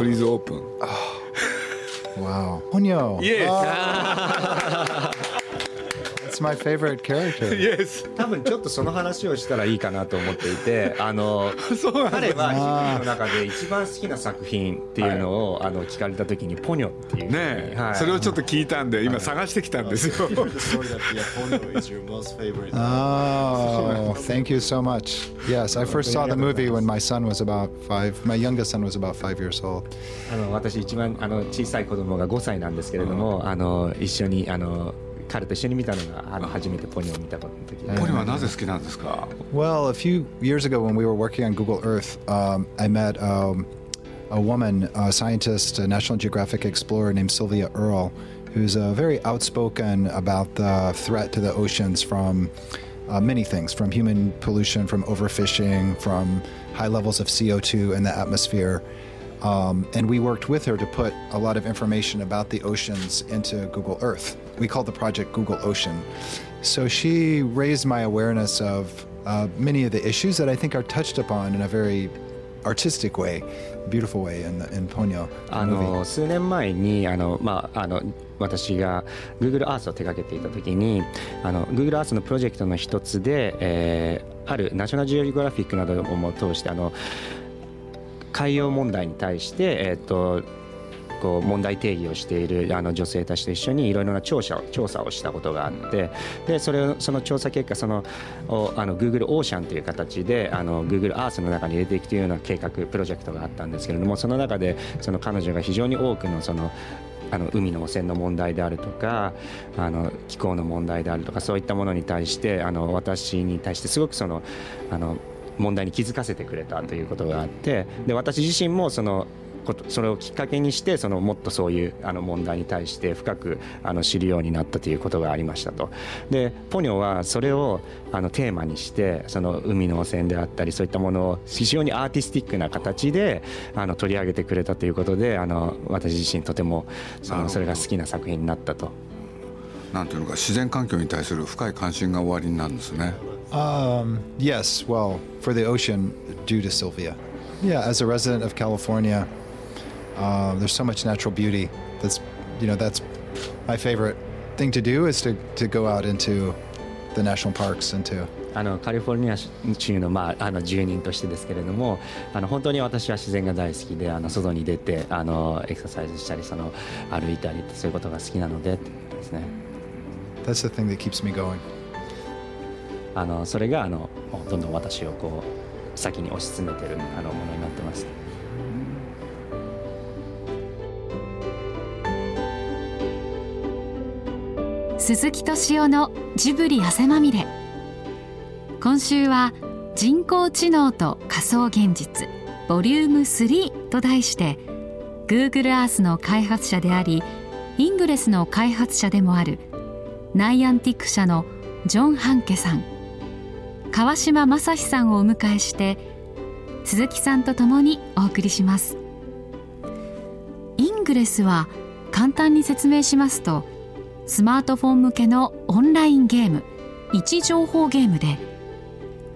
please open. Wow. Ponyo. Yes. my favorite 多分ちょっとその話をしたらいいかなと思っていて、あの彼は人類の中で一番好きな作品っていうのをあの聞かれた時にポニョっていう。ね、は。それをちょっと聞いたんで、今探してきたんですよ。ああ thank you so much. Yes, I first saw the movie when my son was about five. My youngest son was about five years old. あの私一番あの小さい子供が5歳なんですけれども、あの一緒にあの。あの 彼と一緒に見たのがあの初めてポニョを見た時でポニョはなぜ好きなんですか。 Well, a few years ago, when we were working on Google Earth, um, I met um, a woman, a scientist, a National Geographic explorer named Sylvia Earle, who's uh, very outspoken about the threat to the oceans from uh, many things from human pollution, from overfishing, from high levels of CO2 in the atmosphere. Um, and we worked with her to put a lot of information about the oceans into Google Earth. We called the project Google Ocean. So she raised my awareness of uh, many of the issues that I think are touched upon in a very artistic way, beautiful way in, the, in Ponyo あ.の数年前にあの、まあ、あの私が Google Earth を手掛けていた時にあの Google Earth のプロジェクトの一つで、えーあるナショナルジオグラフィックなども通してあの海洋問題に対して、えー、とこう問題定義をしているあの女性たちと一緒にいろいろな調査を調査をしたことがあってでそれをその調査結果そのあの Google オーシャンという形であの Google Earth の中に入れていくというような計画プロジェクトがあったんですけれどもその中でその彼女が非常に多くのそのあの海の汚染の問題であるとかあの気候の問題であるとかそういったものに対してあの私に対してすごくそのあの問題に気づかせてくれたということがあってで私自身もそのことそれをきっかけにしてそのもっとそういうあの問題に対して深くあの知るようになったということがありましたとでポニョはそれをあのテーマにしてその海の汚染であったりそういったものを非常にアーティスティックな形であの取り上げてくれたということであの私自身とてもそのそれが好きな作品になったと。なんていうのか自然環境に対する深い関心がおありになるんですね。Um, yes, well, for the ocean, due to Sylvia. Yeah, as a resident of California, uh, there's so much natural beauty. That's, you know, that's my favorite thing to do is to, to go out into the national parks and to あのカリフォルニア州の,、まあ、あの住人としてですけれどもあの本当に私は自然が大好きであの外に出てあのエクササイズしたりその歩いたりそういうことが好きなのでですね that's the thing that keeps me going. あのそれがあのどんどん私をこう先に推し進めてるあのものになってます鈴木敏夫のジブリ汗まみれ。今週は人工知能と仮想現実ボリューム3と題して Google Earth の開発者でありイングレスの開発者でもあるナイアンティック社のジョン・ハンケさん川島正史さんをお迎えして鈴木さんと共にお送りします。イングレスは簡単に説明しますとスマートフォン向けのオンラインゲーム位置情報ゲームで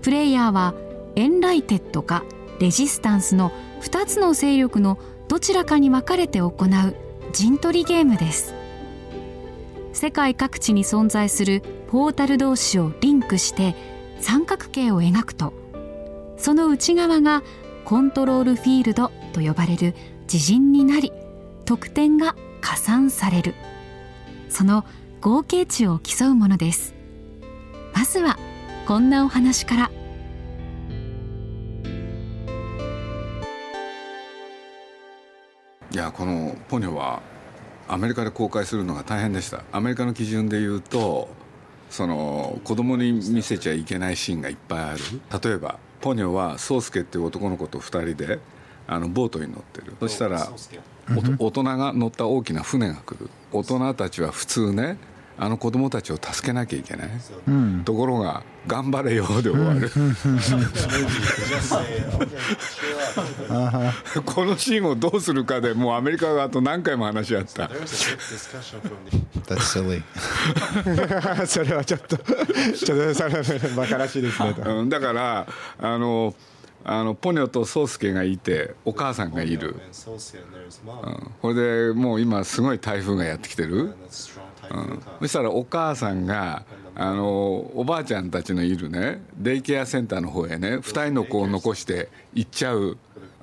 プレイヤーはエンライテッドかレジスタンスの2つの勢力のどちらかに分かれて行う陣取りゲームです。世界各地に存在するポータル同士をリンクして三角形を描くとその内側がコントロールフィールドと呼ばれる自陣になり得点が加算される。その合計値を競うものです。まずはこんなお話から。いやこのポニョはアメリカで公開するのが大変でした。アメリカの基準で言うとその子供に見せちゃいけないシーンがいっぱいある。例えばポニョは宗介っていう男の子と2人であのボートに乗ってる。そしたら大人が乗った大きな船が来る。大人たちは普通ねあの子供たちを助けなきゃいけない、ところが「頑張れよ」で終わる.このシーンをどうするかでもうアメリカ側と何回も話し合った.それはちょっとちょっとそれはバカらしいですねとうん。だからあのあのポニョと宗介がいてお母さんがいる。う.ん。これでもう今すごい台風がやってきてる。Strong typhoon そしたらお母さんがあのおばあちゃんたちのいるねデイケアセンターの方へね2人の子を残して行っちゃう、うん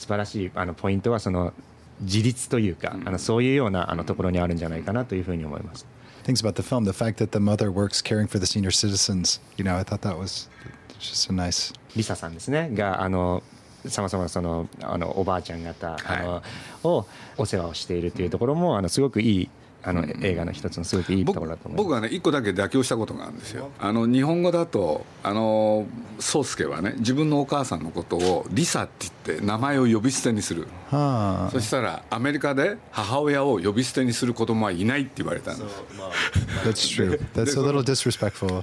素晴らしいあのポイントはその自立というか、あのそういうようなあのところにあるんじゃないかなというふうに思います。Things about the film, the fact that the mother works caring for the senior citizens. You know, I thought that was just a nice. リサさんですねがあのさまざまそのあのおばあちゃん方、あのをお世話をしているというところもあのすごくいいあの映画の一つのすごくいいとこ僕ろだと思います。僕はね一個だけ妥協したことがあるんですよあの日本語だとあの宗介はね自分のお母さんのことをリサって言って名前を呼び捨てにする Huh. そしたらアメリカで母親を呼び捨てにする子供はいないって言われたん So です mom, That's true. That's a little disrespectful.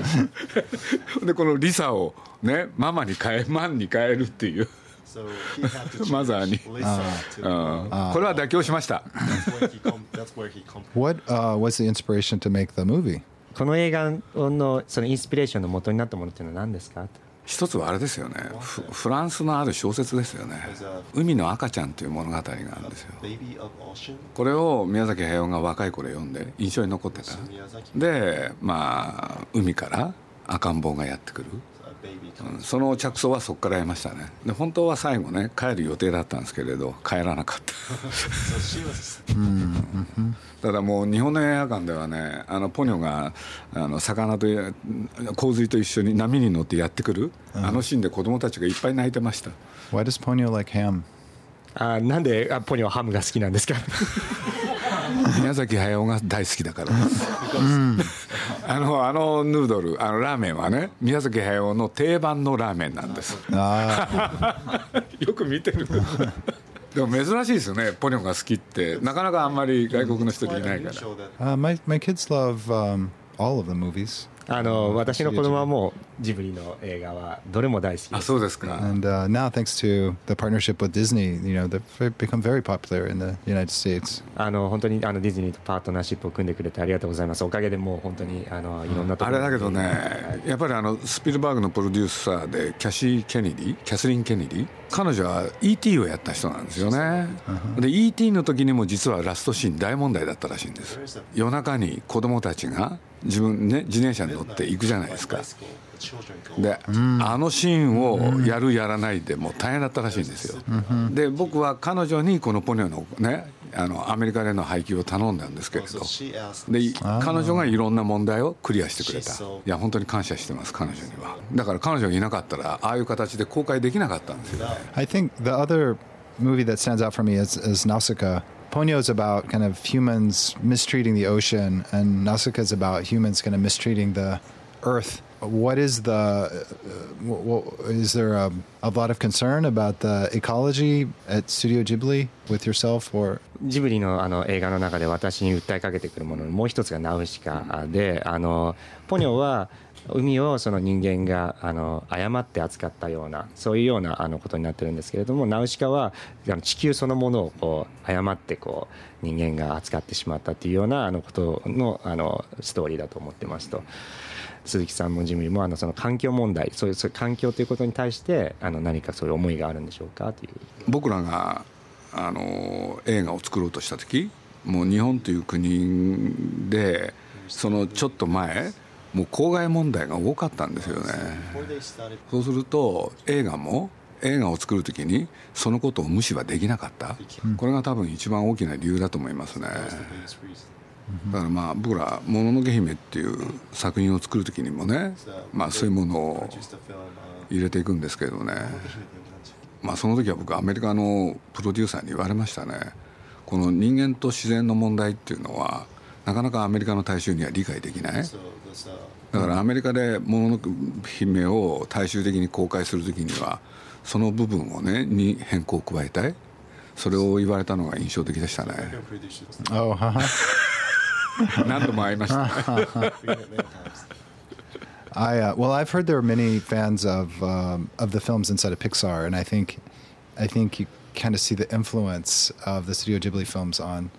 でこのリサをねママに変えマンに変えるっていう、so he had to change マザーに.これは妥協しました That's where he com- that's where he com- What uh, was the inspiration to make the movie? この映画のそのインスピレーションの元になったものっていうのは何ですか？一つはあれですよね。フフランスのある小説ですよね「海の赤ちゃん」という物語があるんですよ.これを宮崎駿が若い頃読んで印象に残ってた。でまあ海から赤ん坊がやってくる.その着想はそこから得ましたね。で本当は最後ね帰る予定だったんですけれど帰らなかった。ただもう日本の映画館ではねあのポニョがあの魚と洪水と一緒に波に乗ってやってくる、あのシーンで子供たちがいっぱい泣いてました。Why does Ponyo like ham? あなんであポニョはハムが好きなんですか？宮崎駿が大好きだから。で す、あのあのヌードルあのラーメンはね宮崎駿の定番のラーメンなんです。Ah, よく見てる。でも珍しいですよねポニョが好きって。なかなかあんまり外国の人でいないから。Uh, my my kids love um, all of the movies, あの私の子供はもうジブリの映画はどれも大好きです。そうですか、and uh, now thanks to the partnership with Disney, you know, they've ve- become very popular in the United States. あの本当にあのディズニーとパートナーシップを組んでくれてありがとうございます。おかげでもう本当にあのいろんなところにあれだけどね、やっぱりあのスピルバーグのプロデューサーでキャシー・ケネディキャスリン・ケネディ彼女は E.T. をやった人なんですよね。で E.T. の時にも実はラストシーン大問題だったらしいんです。夜中に子供たちが自分ね自転車に乗って行くじゃないですか.で、あのシーンをやるやらないでもう大変だったらしいんですよ、で僕は彼女にこのポニョのねあのアメリカでの配給を頼んだんですけれど。で彼女がいろんな問題をクリアしてくれた。いや本当に感謝してます彼女には。だから彼女がいなかったらああいう形で公開できなかったんですよ I think the other movie that stands out for me is, is Nausicaa. Ponyo is about kind of humans mistreating the ocean, and Nausicaa is about humans kind of mistreating the earth. What is the? Uh, w- w- is there a, a lot of concern about the ecology at Studio Ghibli with yourself, or ジブリのあの映画の中で私に訴えかけてくるもののもう一つがナウシカであのポニョは 海をその人間があの誤って扱ったようなそういうようなあのことになってるんですけれどもナウシカは地球そのものをこう誤ってこう人間が扱ってしまったっていうようなあのことのあのストーリーだと思ってますと。鈴木さんもジブリもあのその環境問題そういうそういう環境ということに対してあの何かそういう思いがあるんでしょうかという僕らがあの映画を作ろうとした時もう日本という国でそのちょっと前もう公害問題が多かったんですよね。そうすると映画も映画を作る時にそのことを無視はできなかった。これが多分一番大きな理由だと思いますね.だからまあ僕ら「もののけ姫」っていう作品を作る時にもねまあそういうものを. Uh, 入れていくんですけどね。まあその時は僕アメリカのプロデューサーに言われましたね。この人間と自然の問題っていうのはなかなかアメリカの大衆には理解できない uh, だからアメリカで「もののけ姫」を大衆的に公開する時にはその部分をねに変更を加えたいそれを言われたのが印象的でしたね. Oh. 何度も会いました. I uh, well, I've heard there are many fans of um, of the films inside of Pixar, and I think I think you kind of see the influence of the Studio Ghibli films on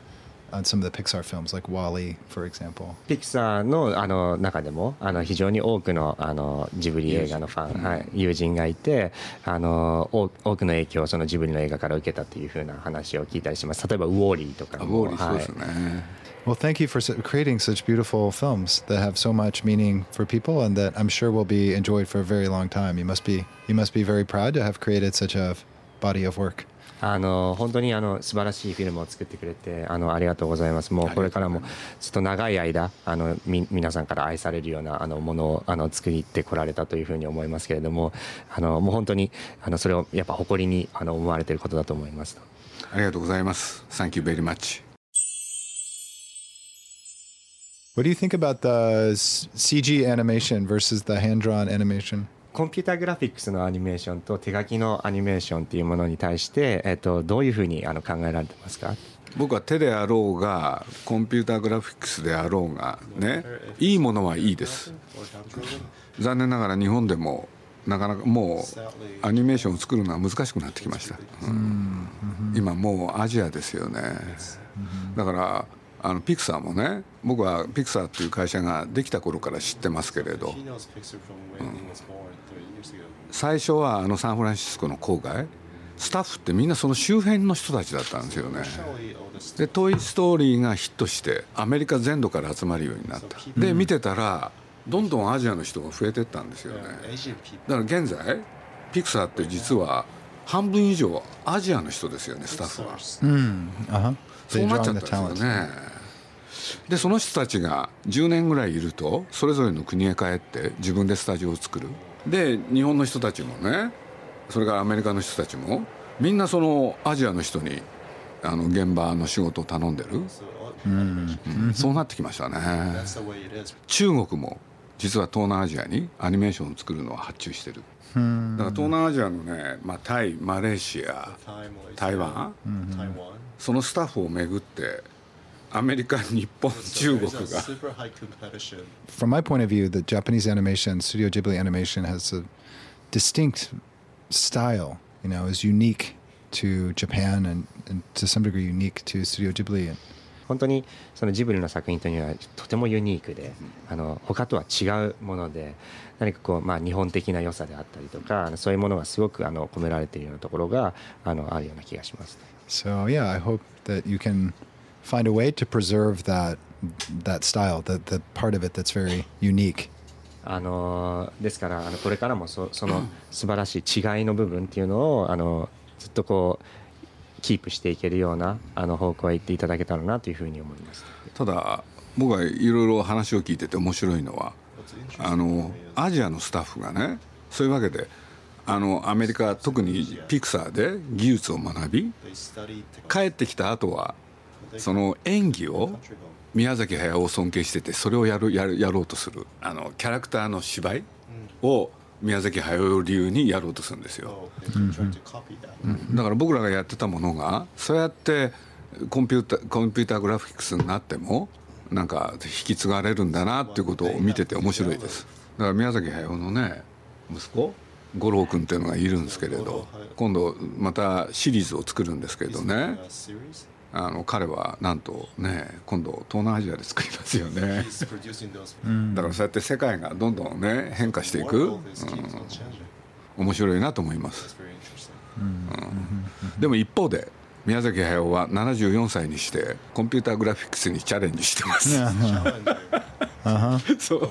on some of the Pixar films, like Wally, for example. ピクサーのあの中でもあの非常に多くのあのジブリ映画のファン、はい、友人がいてあの多多くの影響をそのジブリの映画から受けたというふうな話を聞いたりします例えばウォーリーとかウもォーリーそうですはいね、 Well, thank you for s- creating such beautiful films that have so much meaning for people, and that I'm sure will be enjoyed for a very long time. You must be you must be very proud to have created such a body of work. あの本当にあの素晴らしいフィルムを作ってくれてあのありがとうございます。もうこれからもずっと長い間あのみ皆さんから愛されるようなあのものをあの作ってこられたというふうに思いますけれどもあのもう本当にあのそれをやっぱ誇りにあの思われていることだと思います。ありがとうございます。Thank you very much. What do you think about the s- CG animation versus the hand drawn animation? コンピューターグラフィックスのアニメーションと手書きのアニメーションっていうものに対して、えっと、どういうふうにあの考えられてますか？僕は手であろうがコンピューターグラフィックスであろうがねいいものはいいです。残念ながら日本でもなかなかもうアニメーションを作るのは難しくなってきました、うん。今もうアジアですよね。だからあのピクサーもね僕はピクサーっていう会社ができた頃から知ってますけれど。He knows Pixar from when he was born 30 years ago. 最初はあのサンフランシスコの郊外。スタッフってみんなその周辺の人たちだったんですよね。で「トイ・ストーリー」がヒットしてアメリカ全土から集まるようになった。で見てたらどんどんアジアの人が増えてったんですよね.だから現在ピクサーって実は半分以上アジアの人ですよねスタッフは。Uh huh. そうなっちゃったんですよね。でその人たちが10年ぐらいいるとそれぞれの国へ帰って自分でスタジオを作る。で日本の人たちもねそれからアメリカの人たちもみんなそのアジアの人にあの現場の仕事を頼んでる、So all, うん。そうなってきましたね.中国も実は東南アジアにアニメーションを作るのは発注してる。だから東南アジアのね、まあ、タイマレーシア台湾？Taiwan. そのスタッフをめぐってアメリカ日本中国が. From my point of view, the Japanese animation, Studio Ghibli animation, has a distinct style. You know, is unique to Japan and, and to some degree unique to Studio Ghibli. 本当にそのジブリの作品というのはとてもユニークであの他とは違うもので何かこう、まあ、日本的な良さであったりとかそういうものがすごくあの込められているようなところがあのあるような気がします。So yeah, I hope that you can find a way to preserve that that style, that the part of it that's very unique. あのですからあのこれからもそ その素晴らしい違いの部分っていうのをあのずっとこうキープしていけるようなあの方向へ行っていただけたらなというふうに思います。ただ僕はいろいろ話を聞いてて面白いのはあのアジアのスタッフがねそういうわけであのアメリカ特にピクサーで技術を学び帰ってきた後はその演技を宮崎駿を尊敬しててそれをやるやるやろうとするあのキャラクターの芝居を宮崎駿流にやろうとするんですよ So they're trying to copy that. だから僕らがやってたものがそうやってコンピュータコンピューターグラフィックスになってもなんか引き継がれるんだなっていうことを見てて面白いですだから宮崎駿のね息子五郎君っていうのがいるんですけれど今度またシリーズを作るんですけれどね.あの彼はなんとね今度東南アジアで作りますよね.だからそうやって世界がどんどんね変化していく、うん.面白いなと思います very interesting. でも一方で宮崎駿は74歳にしてコンピューターグラフィックスにチャレンジしてます、そう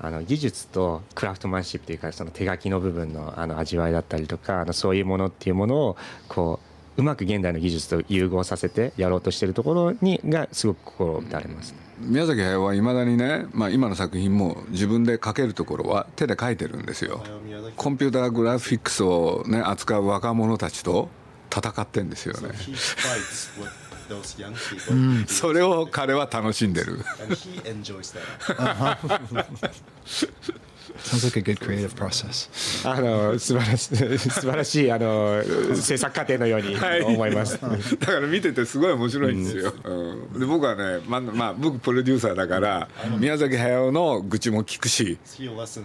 あの技術とクラフトマンシップというかその手書きの部分のあの味わいだったりとかあのそういうものっていうものをこううまく現代の技術と融合させてやろうとしているところにがすごく心を打たれます。宮崎駿はいまだにね、まあ、今の作品も自分で描けるところは手で描いてるんですよコンピューターグラフィックスを、ね、扱う若者たちと戦ってんですよねそれを彼は楽しんでる。Sounds good creative process. あの素晴らしい素晴らしいあの制作過程のように思います。だから見ててすごい面白いんですよ。うん、で僕はねま,まあ僕プロデューサーだから宮崎駿の愚痴も聞くし、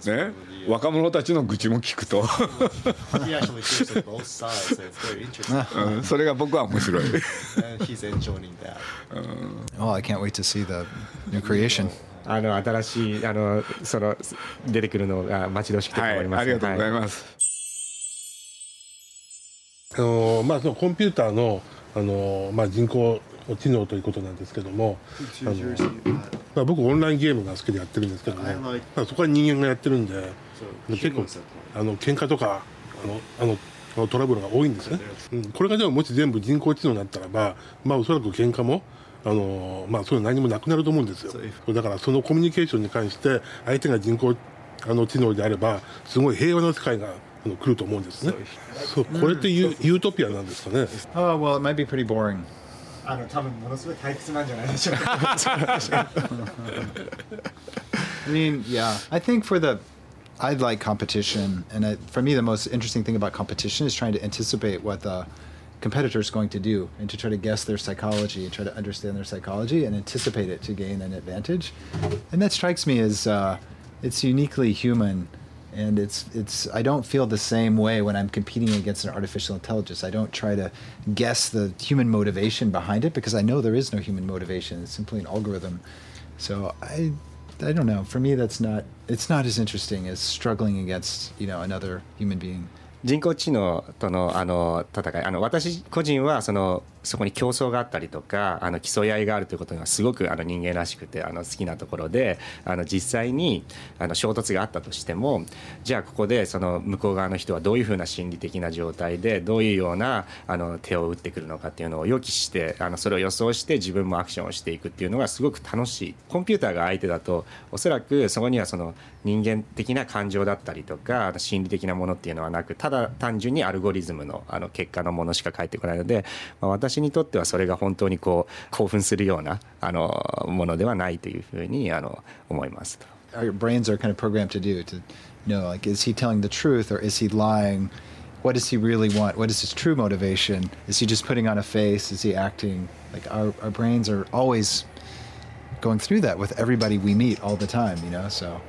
ね？若者たちの愚痴も聞くと。それが僕は面白い。oh, I can't wait to see the new creation. あの新しいあのその出てくるのが待ち遠しくてはい思います。ありがとうございはます、あのまあ、そのコンピューターのあの、まあ、人工知能ということなんですけどもあの、まあ、僕オンラインゲームが好きでやってるんですけどね、まあ、そこは人間がやってるんで結構あの喧嘩とかあのあのあのトラブルが多いんですね、うん、これがでももし全部人工知能になったらば、まあ、おそらく喧嘩もあのまあ、そういうの何もなくなると思うんですよだからそのコミュニケーションに関して相手が人工あの知能であればすごい平和な世界があの来ると思うんですねそうこれってユ,、ユートピアなんですかね Oh, well, it might be pretty boring. あの多分ものすごい退屈なんじゃないでしょうか。I mean, yeah. I think for the, I like competition, and I, for me, the most interesting thing about competition is trying to anticipate what the competitor is going to do, and to try to guess their psychology, and try to understand their psychology, and anticipate it to gain an advantage. And that strikes me as uh, it's uniquely human, and it's it's. I don't feel the same way when I'm competing against an artificial intelligence. I don't try to guess the human motivation behind it because I know there is no human motivation. It's simply an algorithm. So I I don't know. For me, that's not. It's not as interesting as struggling against you know another human being. 人工知能とのあの戦いあの私個人はそのそこに競争があったりとかあの競い合いがあるということがすごくあの人間らしくてあの好きなところであの実際にあの衝突があったとしてもじゃあここでその向こう側の人はどういうふうな心理的な状態でどういうようなあの手を打ってくるのかっていうのを予期してあのそれを予想して自分もアクションをしていくっていうのがすごく楽しい。コンピューターが相手だとおそらくそこにはその人間的な感情だったりとか心理的なものっていうのはなくただ単純にアルゴリズムのあの結果のものしか返ってこないので、まあ、私にとってはそれが本当にこう興奮するようなあのものではないというふうにあの思いますと。Our brains are kind of programmed to do to know like is he telling the truth or is he lying? What does he really want? What is his true motivation? Is he just putting on a face? Is he acting? Like our our brains are always going through that with everybody we meet all the time. You know, so.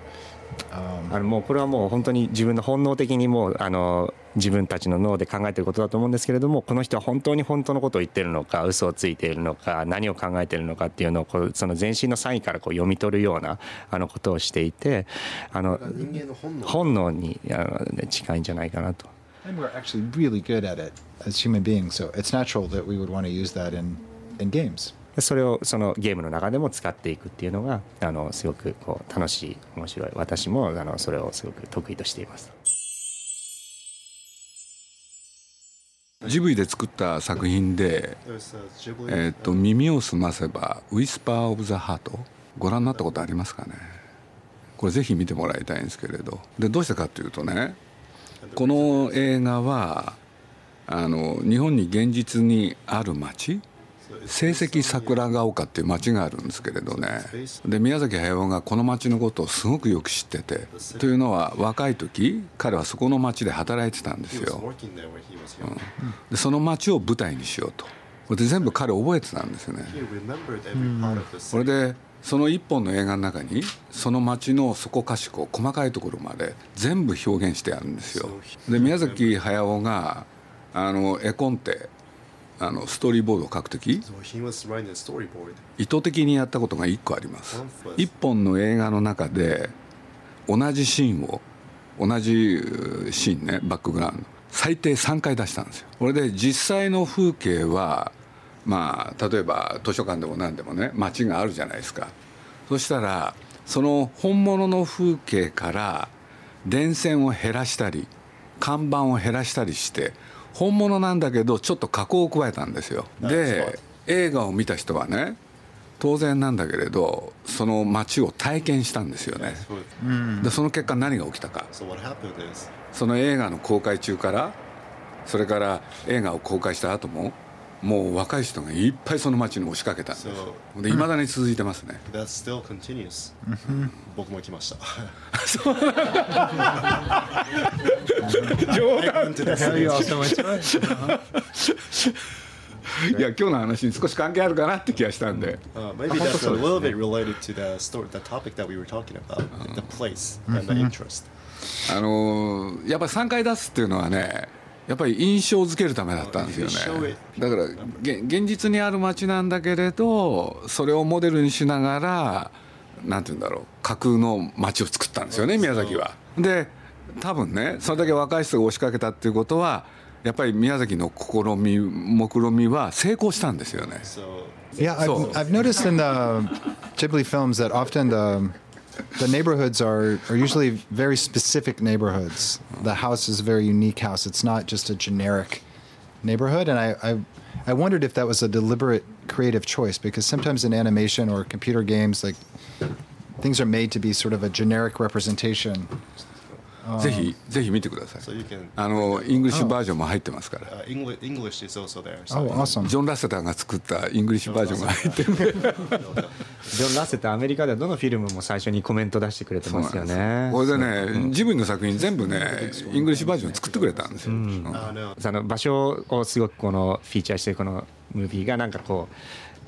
あのもうこれはもう本当に自分の本能的にもうあの自分たちの脳で考えていることだと思うんですけれどもこの人は本当に本当のことを言ってるのか嘘をついているのか何を考えているのかっていうのをこうその全身のサインからこう読み取るようなあのことをしていてあの本能にあのね近いんじゃないかなと。And we're actually really good at it as human beings, so it's natural that we would want to use that in, in games. それをそのゲームの中でも使っていくっていうのがあのすごくこう楽しい面白い私もあのそれをすごく得意としています。ジブリで作った作品でえー、と耳を澄ませば「ウィスパー・オブ・ザ・ハート」ご覧になったことありますかね？これぜひ見てもらいたいんですけれど。でどうしてかというとねこの映画はあの日本に現実にある街？成績桜ヶ丘っていう町があるんですけれどね。で宮崎駿がこの町のことをすごくよく知っててというのは若い時彼はそこの町で働いてたんですよ。was young. でその町を舞台にしようと。これで全部彼覚えてたんですよね。the それ.でその一本の映画の中にその町のそこかしこ細かいところまで全部表現してあるんですよ。で宮崎駿があの絵コンテあのストーリーボードを書くとき So he was writing a storyboard. 意図的にやったことが1個あります。一本の映画の中で同じシーンを同じうシーンねバックグラウンド最低3回出したんですよ。これで実際の風景はまあ例えば図書館でも何でもね街があるじゃないですか。そしたらその本物の風景から電線を減らしたり看板を減らしたりして本物なんだけどちょっと加工を加えたんですよ。で映画を見た人はね当然なんだけれどその街を体験したんですよね。でその結果何が起きたか。So what happened is その映画の公開中からそれから映画を公開した後ももう若い人がいっぱいその街に押しかけたんですでいまだに続いてますね that still continues. 僕も来ました。冗談 To the Have you States. also went to it? いや今日の話に少し関係あるかなって気がしたんで Uh, maybe that's a little bit related to the story, the topic that we were talking about, the place and the interest. あのーやっぱり3回出すっていうのはねやっぱり印象づけるためだったんですよね。だからげ現実にある街なんだけれどそれをモデルにしながらなんて言うんだろう架空の街を作ったんですよね宮崎は。で多分ねそれだけ若い人が押しかけたっていうことはやっぱり宮崎の試み目論みは成功したんですよね。So Yeah, I've, I've noticed in the Ghibli films that often the the neighborhoods are, are usually very specific neighborhoods. The house is a very unique house. It's not just a generic neighborhood, and I, I I wondered if that was a deliberate creative choice because sometimes in animation or computer games, like things are made to be sort of a generic representation. ぜひぜひ見てください。So you can あのイングリッシュバージョンも入ってますから。Uh, English English is also there. So Oh, awesome! ジョン・ラッセターが作ったイングリッシュバージョンが入ってる。ジョン・ラッセってアメリカではどのフィルムも最初にコメント出してくれてますよね。これでね、ジブリの作品全部ね、イングリッシュバージョン作ってくれたんですよ。うん。uh, no, その場所をすごくこのフィーチャーしてるこのムービーがなんかこう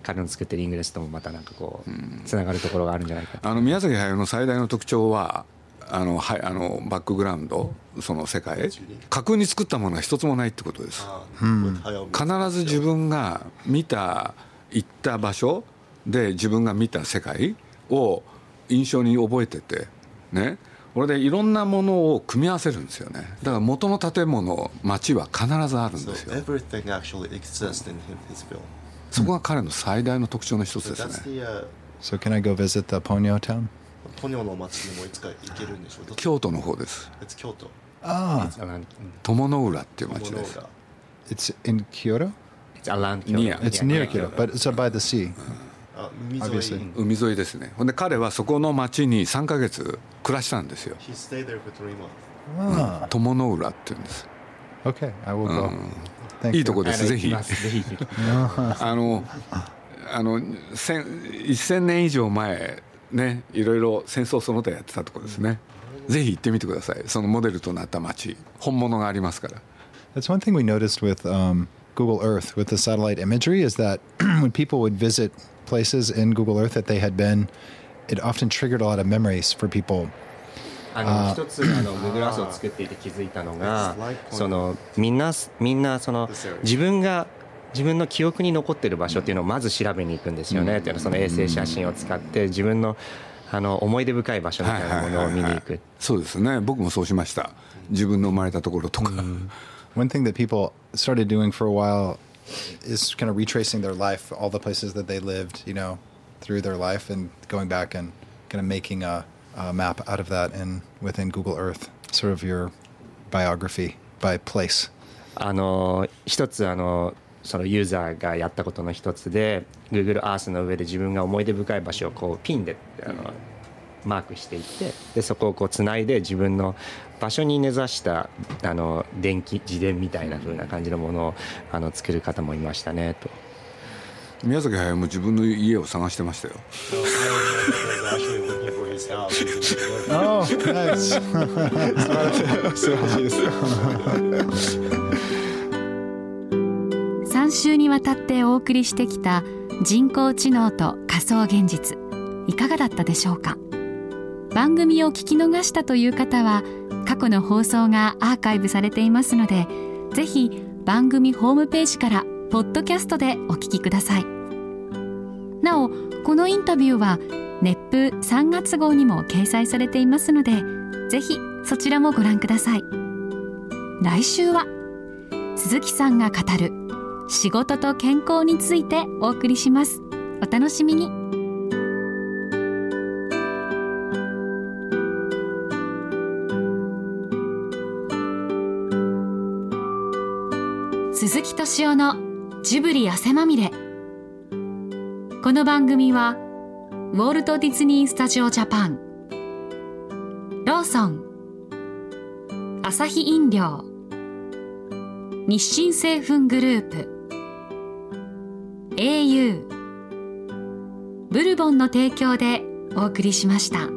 彼の作ってるイングレスともまたなんかこうつながるところがあるんじゃないかあの宮崎駿の最大の特徴は、あのはいあのバックグラウンド、その世界、架空に作ったものが一つもないってことです。uh, with Hayao 必ず自分が見た、行った場所で自分が見た世界を印象に覚えてて、ね。これでいろんなものを組み合わせるんですよね。だから元の建物、街は必ずあるん So ですよ。everything actually exists in his film. そこが彼の最大の特徴の一つ So ですね。the uh, So トニョの町もいつか行けるんでしょう？京都。の方です。ああ。鞆の浦っていう町です。It's in Kyoto? It's around Kyoto. Near. It's 海,沿いですね。で彼はそこの町に3か月暮らしたんですよ。友の浦っていうんです。Okay, I will、いいとこです、ぜひ。あの,あの1000年以上前ね、いろいろ戦争その他やってたとこですね。ぜひ行ってみてください。そのモデルとなった町、本物がありますから。That's one thing we noticed with um, Google Earth with the satellite imagery is that when people would visit places in Google Earth that they had been, it often triggered a lot of memories for people. あの一つあの Google Earth を作っていて気づいたのがそのみんなみんなその.自分が自分の記憶に残ってる場所っていうのをまず調べに行くんですよね、っていうのはその衛星写真を使って自分のあの思い出深い場所みたいなものを見に行く、そうですね。僕もそうしました。自分の生まれたところとか。One thing that people started doing for a while is kind of retracing their life, all the places that they lived, you know, through their life, and going back and kind of making a, a map out of that in within Google Earth, sort of your biography by place. あの一つあのそのユーザーがやったことの一つで Google Earth の上で自分が思い出深い場所をこうピンであのマークしていってでそこをこうつないで自分の場所に根ざしたあの電気自伝みたいな風な感じのものをあの作る方もいましたねと。宮崎駿も自分の家を探してましたよ。So Hayao was actually looking for his 3週にわたってお送りしてきた人工知能と仮想現実。いかがだったでしょうか？番組を聞き逃したという方は過去の放送がアーカイブされていますのでぜひ番組ホームページからポッドキャストでお聞きください。なおこのインタビューは熱風3月号にも掲載されていますのでぜひそちらもご覧ください。来週は鈴木さんが語る仕事と健康についてお送りします。お楽しみに。鈴木敏夫のジブリ汗まみれ。この番組はウォルト・ディズニー・スタジオ・ジャパン。ローソン。アサヒ飲料。日清製粉グループ。Au ブルボンの提供でお送りしました。